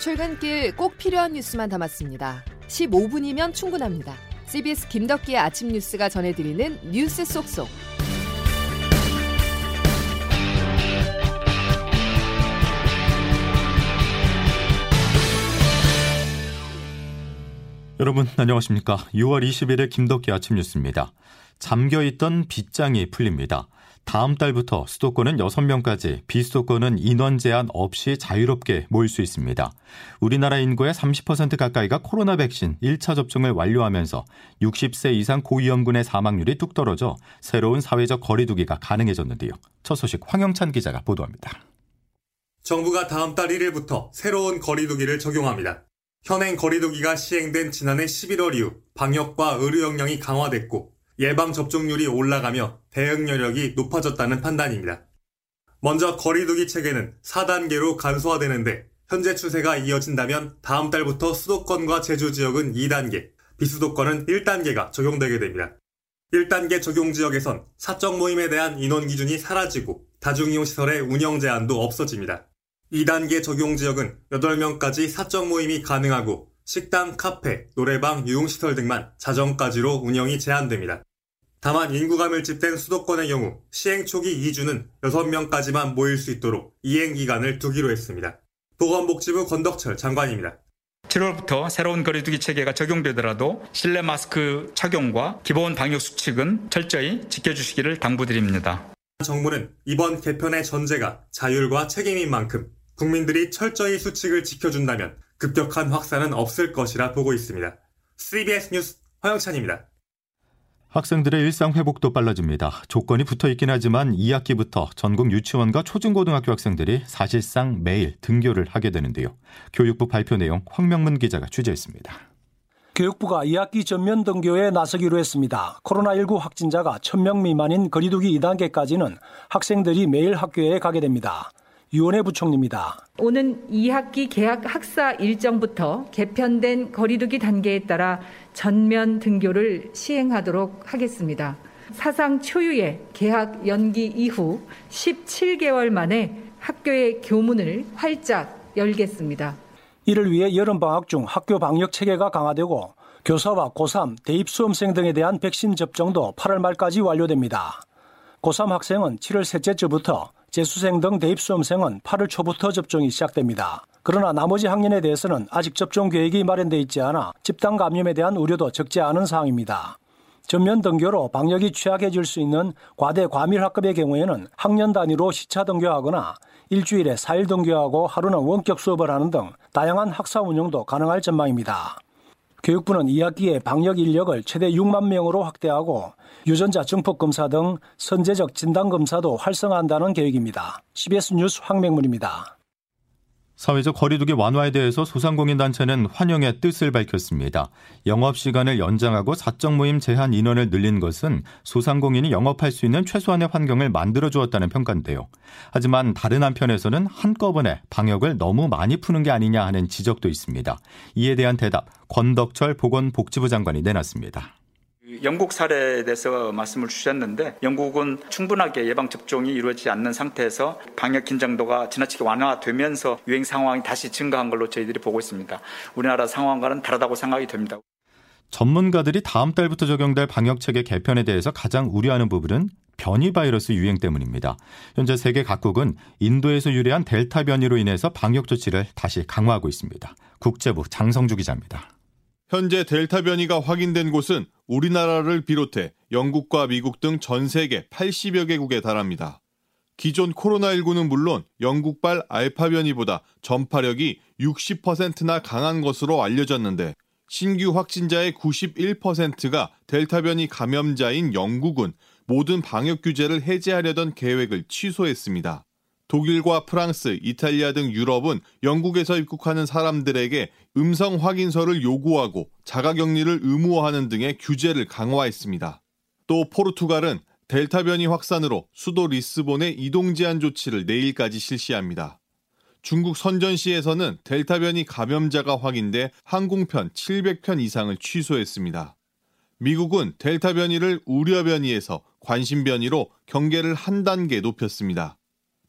출근길 꼭 필요한 뉴스만 담았습니다. 15분이면 충분합니다. CBS 김덕기의 아침 뉴스가 전해드리는 뉴스 속속. 여러분 안녕하십니까? 6월 20일의 김덕기 아침 뉴스입니다. 잠겨있던 빗장이 풀립니다. 다음 달부터 수도권은 6명까지, 비수도권은 인원 제한 없이 자유롭게 모일 수 있습니다. 우리나라 인구의 30% 가까이가 코로나 백신 1차 접종을 완료하면서 60세 이상 고위험군의 사망률이 뚝 떨어져 새로운 사회적 거리두기가 가능해졌는데요. 첫 소식 황영찬 기자가 보도합니다. 정부가 다음 달 1일부터 새로운 거리두기를 적용합니다. 현행 거리두기가 시행된 지난해 11월 이후 방역과 의료 역량이 강화됐고 예방 접종률이 올라가며 대응 여력이 높아졌다는 판단입니다. 먼저 거리두기 체계는 4단계로 간소화되는데 현재 추세가 이어진다면 다음 달부터 수도권과 제주 지역은 2단계, 비수도권은 1단계가 적용되게 됩니다. 1단계 적용 지역에선 사적 모임에 대한 인원 기준이 사라지고 다중이용 시설의 운영 제한도 없어집니다. 2단계 적용 지역은 8명까지 사적 모임이 가능하고 식당, 카페, 노래방, 유흥시설 등만 자정까지로 운영이 제한됩니다. 다만 인구가 밀집된 수도권의 경우 시행 초기 2주는 6명까지만 모일 수 있도록 이행 기간을 두기로 했습니다. 보건복지부 권덕철 장관입니다. 7월부터 새로운 거리두기 체계가 적용되더라도 실내 마스크 착용과 기본 방역 수칙은 철저히 지켜주시기를 당부드립니다. 정부는 이번 개편의 전제가 자율과 책임인 만큼 국민들이 철저히 수칙을 지켜준다면 급격한 확산은 없을 것이라 보고 있습니다. CBS 뉴스 허영찬입니다. 학생들의 일상 회복도 빨라집니다. 조건이 붙어 있긴 하지만 2학기부터 전국 유치원과 초중고등학교 학생들이 사실상 매일 등교를 하게 되는데요. 교육부 발표 내용 황명문 기자가 취재했습니다. 교육부가 2학기 전면 등교에 나서기로 했습니다. 코로나19 확진자가 1000명 미만인 거리두기 2단계까지는 학생들이 매일 학교에 가게 됩니다. 유원혜 부총리입니다. 오는 2학기 개학 학사 일정부터 개편된 거리두기 단계에 따라 전면 등교를 시행하도록 하겠습니다. 사상 초유의 개학 연기 이후 17개월 만에 학교의 교문을 활짝 열겠습니다. 이를 위해 여름방학 중 학교 방역 체계가 강화되고 교사와 고3, 대입 수험생 등에 대한 백신 접종도 8월 말까지 완료됩니다. 고3 학생은 7월 셋째 주부터 재수생 등 대입 수험생은 8월 초부터 접종이 시작됩니다. 그러나 나머지 학년에 대해서는 아직 접종 계획이 마련돼 있지 않아 집단 감염에 대한 우려도 적지 않은 상황입니다. 전면 등교로 방역이 취약해질 수 있는 과대 과밀 학급의 경우에는 학년 단위로 시차 등교하거나 일주일에 4일 등교하고 하루는 원격 수업을 하는 등 다양한 학사 운영도 가능할 전망입니다. 교육부는 2학기에 방역 인력을 최대 6만 명으로 확대하고 유전자 증폭 검사 등 선제적 진단 검사도 활성화한다는 계획입니다. CBS 뉴스 황명문입니다. 사회적 거리두기 완화에 대해서 소상공인 단체는 환영의 뜻을 밝혔습니다. 영업 시간을 연장하고 사적 모임 제한 인원을 늘린 것은 소상공인이 영업할 수 있는 최소한의 환경을 만들어 주었다는 평가인데요. 하지만 다른 한편에서는 한꺼번에 방역을 너무 많이 푸는 게 아니냐 하는 지적도 있습니다. 이에 대한 대답 권덕철 보건복지부 장관이 내놨습니다. 영국 사례에 대해서 말씀을 주셨는데 영국은 충분하게 예방 접종이 이루어지지 않는 상태에서 방역 긴장도가 지나치게 완화되면서 유행 상황이 다시 증가한 걸로 저희들이 보고 있습니다. 우리나라 상황과는 다르다고 생각이 됩니다. 전문가들이 다음 달부터 적용될 방역 체계 개편에 대해서 가장 우려하는 부분은 변이 바이러스 유행 때문입니다. 현재 세계 각국은 인도에서 유래한 델타 변이로 인해서 방역 조치를 다시 강화하고 있습니다. 국제부 장성주 기자입니다. 현재 델타 변이가 확인된 곳은 우리나라를 비롯해 영국과 미국 등 전 세계 80여 개국에 달합니다. 기존 코로나19는 물론 영국발 알파 변이보다 전파력이 60%나 강한 것으로 알려졌는데 신규 확진자의 91%가 델타 변이 감염자인 영국은 모든 방역 규제를 해제하려던 계획을 취소했습니다. 독일과 프랑스, 이탈리아 등 유럽은 영국에서 입국하는 사람들에게 음성 확인서를 요구하고 자가 격리를 의무화하는 등의 규제를 강화했습니다. 또 포르투갈은 델타 변이 확산으로 수도 리스본의 이동 제한 조치를 내일까지 실시합니다. 중국 선전시에서는 델타 변이 감염자가 확인돼 항공편 700편 이상을 취소했습니다. 미국은 델타 변이를 우려 변이에서 관심 변이로 경계를 한 단계 높였습니다.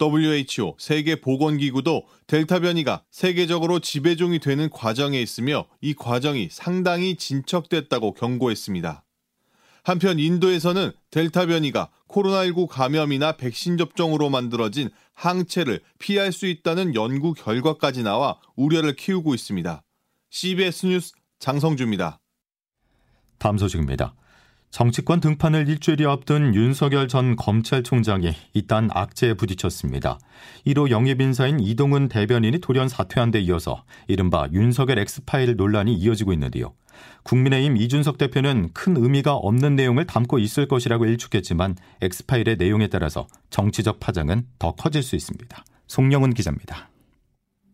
WHO 세계보건기구도 델타 변이가 세계적으로 지배종이 되는 과정에 있으며 이 과정이 상당히 진척됐다고 경고했습니다. 한편 인도에서는 델타 변이가 코로나19 감염이나 백신 접종으로 만들어진 항체를 피할 수 있다는 연구 결과까지 나와 우려를 키우고 있습니다. CBS 뉴스 장성주입니다. 다음 소식입니다. 정치권 등판을 일주일 앞둔 윤석열 전 검찰총장이 잇단 악재에 부딪혔습니다. 1호 영입 인사인 이동훈 대변인이 돌연 사퇴한 데 이어서 이른바 윤석열 엑스파일 논란이 이어지고 있는데요. 국민의힘 이준석 대표는 큰 의미가 없는 내용을 담고 있을 것이라고 일축했지만 엑스파일의 내용에 따라서 정치적 파장은 더 커질 수 있습니다. 송영훈 기자입니다.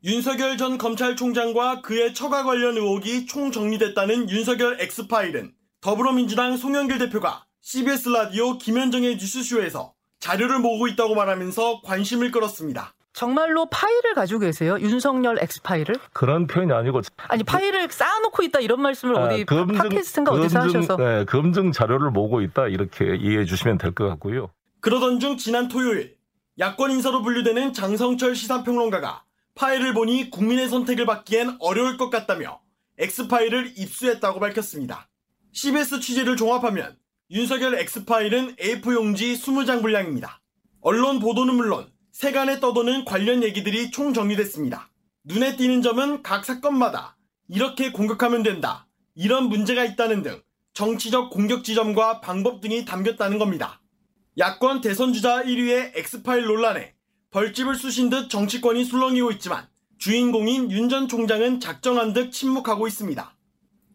윤석열 전 검찰총장과 그의 처가 관련 의혹이 총정리됐다는 윤석열 엑스파일은 더불어민주당 송영길 대표가 CBS 라디오 김현정의 뉴스쇼에서 자료를 모으고 있다고 말하면서 관심을 끌었습니다. 정말로 파일을 가지고 계세요? 윤석열 엑스파일을? 그런 표현이 아니고 아니 파일을 쌓아놓고 있다 이런 말씀을 아, 어디 검증, 팟캐스트인가 어디서 하셔서 네, 검증 자료를 모으고 있다 이렇게 이해해 주시면 될 것 같고요. 그러던 중 지난 토요일 야권 인사로 분류되는 장성철 시사평론가가 파일을 보니 국민의 선택을 받기엔 어려울 것 같다며 엑스파일을 입수했다고 밝혔습니다. CBS 취재를 종합하면 윤석열 엑스파일은 A4 용지 20장 분량입니다. 언론 보도는 물론 세간에 떠도는 관련 얘기들이 총 정리됐습니다. 눈에 띄는 점은 각 사건마다 이렇게 공격하면 된다. 이런 문제가 있다는 등 정치적 공격 지점과 방법 등이 담겼다는 겁니다. 야권 대선주자 1위의 엑스파일 논란에 벌집을 쑤신 듯 정치권이 술렁이고 있지만 주인공인 윤 전 총장은 작정한 듯 침묵하고 있습니다.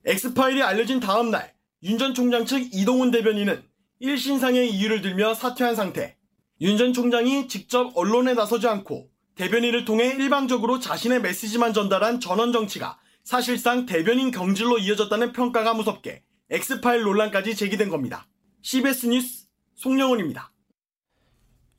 엑스파일이 알려진 다음 날 윤 전 총장 측 이동훈 대변인은 1신상의 이유를 들며 사퇴한 상태. 윤 전 총장이 직접 언론에 나서지 않고 대변인을 통해 일방적으로 자신의 메시지만 전달한 전언 정치가 사실상 대변인 경질로 이어졌다는 평가가 무섭게 엑스파일 논란까지 제기된 겁니다. CBS 뉴스 송영훈입니다.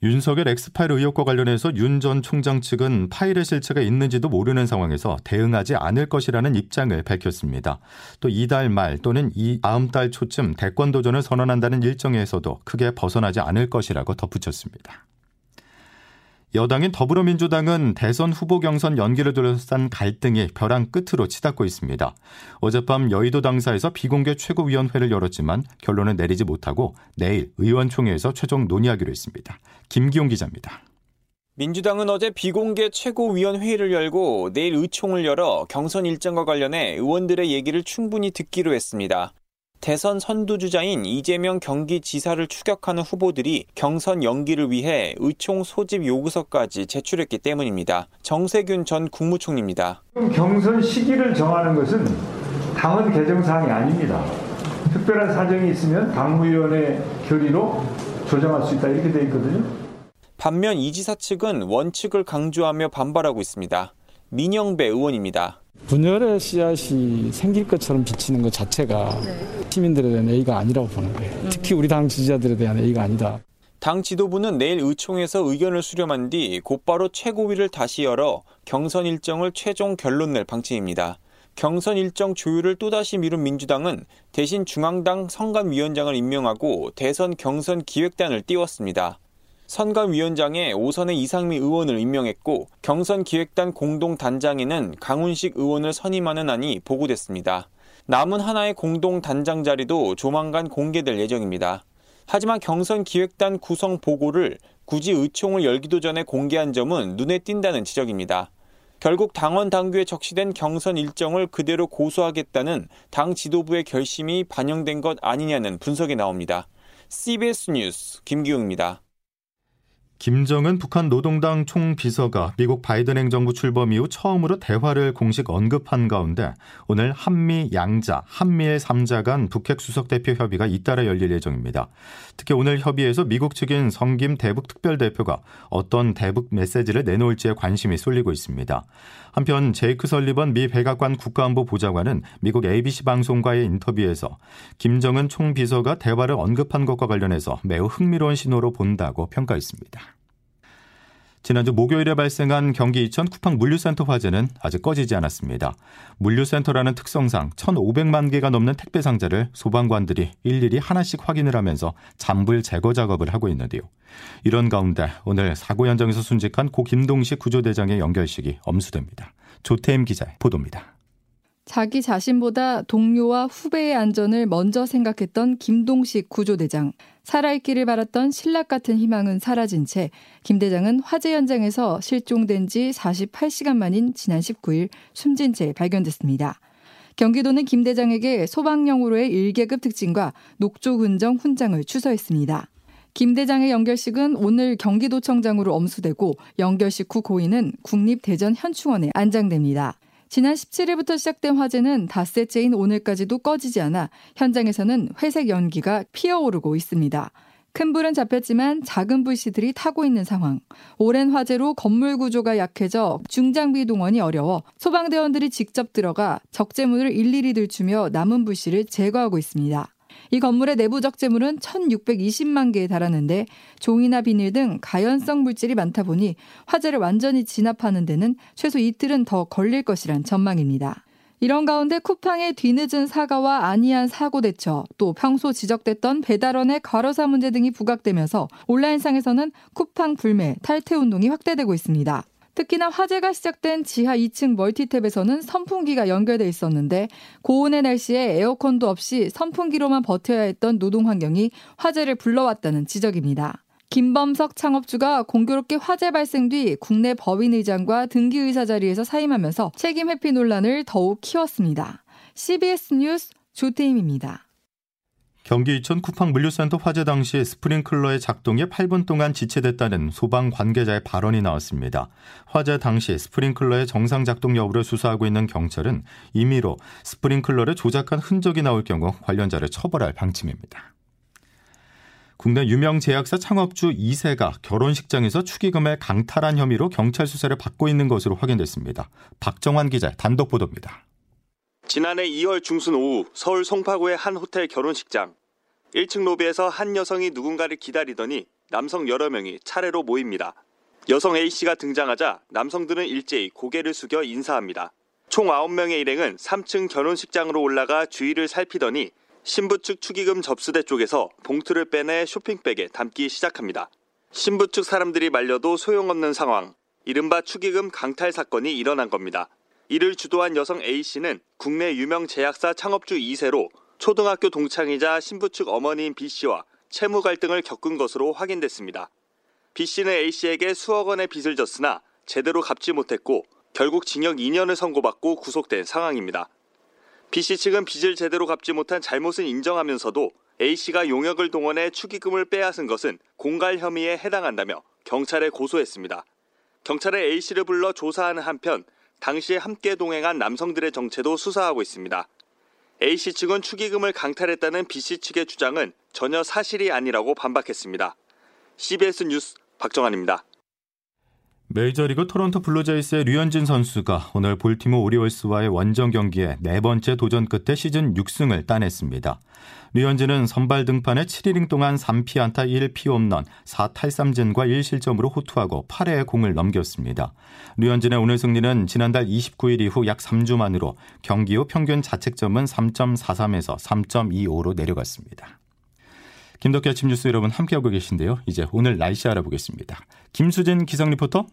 윤석열 엑스파일 의혹과 관련해서 윤 전 총장 측은 파일의 실체가 있는지도 모르는 상황에서 대응하지 않을 것이라는 입장을 밝혔습니다. 또 이달 말 또는 이 다음 달 초쯤 대권 도전을 선언한다는 일정에서도 크게 벗어나지 않을 것이라고 덧붙였습니다. 여당인 더불어민주당은 대선 후보 경선 연기를 둘러싼 갈등이 벼랑 끝으로 치닫고 있습니다. 어젯밤 여의도 당사에서 비공개 최고위원회를 열었지만 결론을 내리지 못하고 내일 의원총회에서 최종 논의하기로 했습니다. 김기용 기자입니다. 민주당은 어제 비공개 최고위원회의를 열고 내일 의총을 열어 경선 일정과 관련해 의원들의 얘기를 충분히 듣기로 했습니다. 대선 선두주자인 이재명 경기지사를 추격하는 후보들이 경선 연기를 위해 의총 소집 요구서까지 제출했기 때문입니다. 정세균 전 국무총리입니다. 경선 시기를 정하는 것은 당헌 개정사항이 아닙니다. 특별한 사정이 있으면 당무위원회 결의로 조정할 수 있다 이렇게 돼 있거든요. 반면 이 지사 측은 원칙을 강조하며 반발하고 있습니다. 민영배 의원입니다. 분열의 씨앗이 생길 것처럼 비치는 것 자체가 네. 시민들에 대한 A가 아니라고 보는 거예요. 음. 특히 우리 당 지지자들에 대한 A가 아니다. 당 지도부는 내일 의총에서 의견을 수렴한 뒤 곧바로 최고위를 다시 열어 경선 일정을 최종 결론 낼 방침입니다. 경선 일정 조율을 또다시 미룬 민주당은 대신 중앙당 선관위원장을 임명하고 대선 경선 기획단을 띄웠습니다. 선관위원장에 오선의 이상미 의원을 임명했고 경선 기획단 공동 단장에는 강훈식 의원을 선임하는 안이 보고됐습니다. 남은 하나의 공동 단장 자리도 조만간 공개될 예정입니다. 하지만 경선 기획단 구성 보고를 굳이 의총을 열기도 전에 공개한 점은 눈에 띈다는 지적입니다. 결국 당원 당규에 적시된 경선 일정을 그대로 고수하겠다는 당 지도부의 결심이 반영된 것 아니냐는 분석이 나옵니다. CBS 뉴스 김기웅입니다. 김정은 북한 노동당 총비서가 미국 바이든 행정부 출범 이후 처음으로 대화를 공식 언급한 가운데 오늘 한미 양자, 한미의 3자 간 북핵 수석 대표 협의가 잇따라 열릴 예정입니다. 특히 오늘 협의에서 미국 측인 성김 대북 특별대표가 어떤 대북 메시지를 내놓을지에 관심이 쏠리고 있습니다. 한편 제이크 설리번 미 백악관 국가안보 보좌관은 미국 ABC 방송과의 인터뷰에서 김정은 총비서가 대화를 언급한 것과 관련해서 매우 흥미로운 신호로 본다고 평가했습니다. 지난주 목요일에 발생한 경기 이천 쿠팡 물류센터 화재는 아직 꺼지지 않았습니다. 물류센터라는 특성상 1,500만 개가 넘는 택배 상자를 소방관들이 일일이 하나씩 확인을 하면서 잔불 제거 작업을 하고 있는데요. 이런 가운데 오늘 사고 현장에서 순직한 고 김동식 구조대장의 연결식이 엄수됩니다. 조태임 기자의 보도입니다. 자기 자신보다 동료와 후배의 안전을 먼저 생각했던 김동식 구조대장. 살아있기를 바랐던 신락 같은 희망은 사라진 채 김 대장은 화재 현장에서 실종된 지 48시간 만인 지난 19일 숨진 채 발견됐습니다. 경기도는 김 대장에게 소방령으로의 1계급 특징과 녹조 흔정 훈장을 추서했습니다. 김 대장의 연결식은 오늘 경기도청장으로 엄수되고 연결식 후 고인은 국립대전 현충원에 안장됩니다. 지난 17일부터 시작된 화재는 닷새째인 오늘까지도 꺼지지 않아 현장에서는 회색 연기가 피어오르고 있습니다. 큰 불은 잡혔지만 작은 불씨들이 타고 있는 상황. 오랜 화재로 건물 구조가 약해져 중장비 동원이 어려워 소방대원들이 직접 들어가 적재물을 일일이 들추며 남은 불씨를 제거하고 있습니다. 이 건물의 내부 적 재물은 1,620만 개에 달하는데 종이나 비닐 등 가연성 물질이 많다 보니 화재를 완전히 진압하는 데는 최소 이틀은 더 걸릴 것이란 전망입니다. 이런 가운데 쿠팡의 뒤늦은 사과와 안이한 사고 대처, 또 평소 지적됐던 배달원의 과로사 문제 등이 부각되면서 온라인상에서는 쿠팡 불매, 탈퇴 운동이 확대되고 있습니다. 특히나 화재가 시작된 지하 2층 멀티탭에서는 선풍기가 연결돼 있었는데 고온의 날씨에 에어컨도 없이 선풍기로만 버텨야 했던 노동 환경이 화재를 불러왔다는 지적입니다. 김범석 창업주가 공교롭게 화재 발생 뒤 국내 법인의장과 등기의사 자리에서 사임하면서 책임 회피 논란을 더욱 키웠습니다. CBS 뉴스 조태임입니다. 경기 이천 쿠팡 물류센터 화재 당시 스프링클러의 작동에 8분 동안 지체됐다는 소방 관계자의 발언이 나왔습니다. 화재 당시 스프링클러의 정상 작동 여부를 수사하고 있는 경찰은 임의로 스프링클러를 조작한 흔적이 나올 경우 관련자를 처벌할 방침입니다. 국내 유명 제약사 창업주 2세가 결혼식장에서 축의금을 강탈한 혐의로 경찰 수사를 받고 있는 것으로 확인됐습니다. 박정환 기자 단독 보도입니다. 지난해 2월 중순 오후 서울 송파구의 한 호텔 결혼식장. 1층 로비에서 한 여성이 누군가를 기다리더니 남성 여러 명이 차례로 모입니다. 여성 A씨가 등장하자 남성들은 일제히 고개를 숙여 인사합니다. 총 9명의 일행은 3층 결혼식장으로 올라가 주위를 살피더니 신부 측 축의금 접수대 쪽에서 봉투를 빼내 쇼핑백에 담기 시작합니다. 신부 측 사람들이 말려도 소용없는 상황. 이른바 축의금 강탈 사건이 일어난 겁니다. 이를 주도한 여성 A씨는 국내 유명 제약사 창업주 2세로 초등학교 동창이자 신부 측 어머니인 B씨와 채무 갈등을 겪은 것으로 확인됐습니다. B씨는 A씨에게 수억 원의 빚을 졌으나 제대로 갚지 못했고 결국 징역 2년을 선고받고 구속된 상황입니다. B씨 측은 빚을 제대로 갚지 못한 잘못은 인정하면서도 A씨가 용역을 동원해 축의금을 빼앗은 것은 공갈 혐의에 해당한다며 경찰에 고소했습니다. 경찰은 A씨를 불러 조사하는 한편 당시에 함께 동행한 남성들의 정체도 수사하고 있습니다. A씨 측은 축의금을 강탈했다는 B씨 측의 주장은 전혀 사실이 아니라고 반박했습니다. CBS 뉴스 박정환입니다. 메이저리그 토론토 블루제이스의 류현진 선수가 오늘 볼티모 오리올스와의 원정 경기에 네 번째 도전 끝에 시즌 6승을 따냈습니다. 류현진은 선발 등판에 7이닝 동안 3피안타 1피홈런 4탈삼진과 1실점으로 호투하고 8회에 공을 넘겼습니다. 류현진의 오늘 승리는 지난달 29일 이후 약 3주 만으로 경기 후 평균 자책점은 3.43에서 3.25로 내려갔습니다. 김덕기 아침 뉴스 여러분 함께하고 계신데요. 이제 오늘 날씨 알아보겠습니다. 김수진 기상 리포터.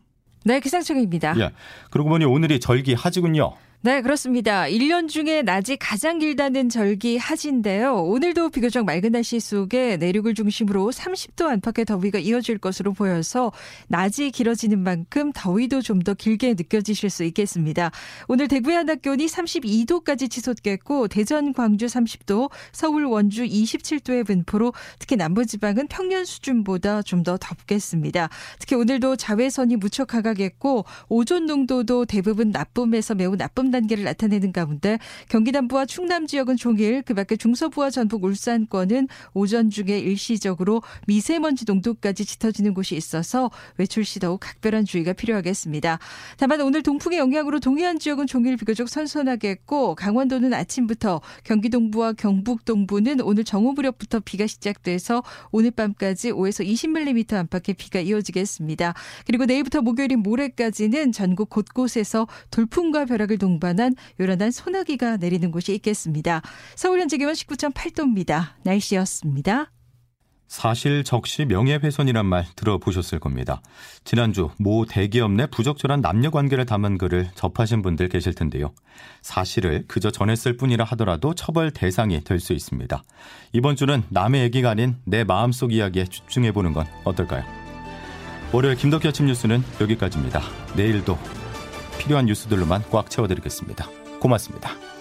네, 기상청입니다. 예. 그러고 보니 오늘이 절기 하지군요. 네, 그렇습니다. 1년 중에 낮이 가장 길다는 절기 하지인데요. 오늘도 비교적 맑은 날씨 속에 내륙을 중심으로 30도 안팎의 더위가 이어질 것으로 보여서 낮이 길어지는 만큼 더위도 좀 더 길게 느껴지실 수 있겠습니다. 오늘 대구의 한낮 기온이 32도까지 치솟겠고 대전, 광주 30도, 서울, 원주 27도의 분포로 특히 남부지방은 평년 수준보다 좀 더 덥겠습니다. 특히 오늘도 자외선이 무척 강하겠고 오존 농도도 대부분 나쁨에서 매우 나쁨 단계를 나타내는 가운데 경기 남부와 충남 지역은 종일 그밖에 중서부와 전북 울산권은 오전 중에 일시적으로 미세먼지 농도까지 짙어지는 곳이 있어서 외출 시 더욱 각별한 주의가 필요하겠습니다. 다만 오늘 동풍의 영향으로 동해안 지역은 종일 비교적 선선하겠고 강원도는 아침부터 경기 동부와 경북 동부는 오늘 정오 무렵부터 비가 시작돼서 오늘 밤까지 5에서 20mm 안팎의 비가 이어지겠습니다. 그리고 내일부터 목요일인 모레까지는 전국 곳곳에서 돌풍과 벼락을 동반한 요란한 소나기가 내리는 곳이 있겠습니다. 서울 현재 기온 19.8도입니다. 날씨였습니다. 사실 적시 명예훼손이란 말 들어보셨을 겁니다. 지난주 모 대기업 내 부적절한 남녀 관계를 담은 글을 접하신 분들 계실 텐데요. 사실을 그저 전했을 뿐이라 하더라도 처벌 대상이 될 수 있습니다. 이번 주는 남의 얘기가 아닌 내 마음속 이야기에 집중해 보는 건 어떨까요? 월요일 김덕기 아침 뉴스는 여기까지입니다. 내일도 필요한 뉴스들로만 꽉 채워드리겠습니다. 고맙습니다.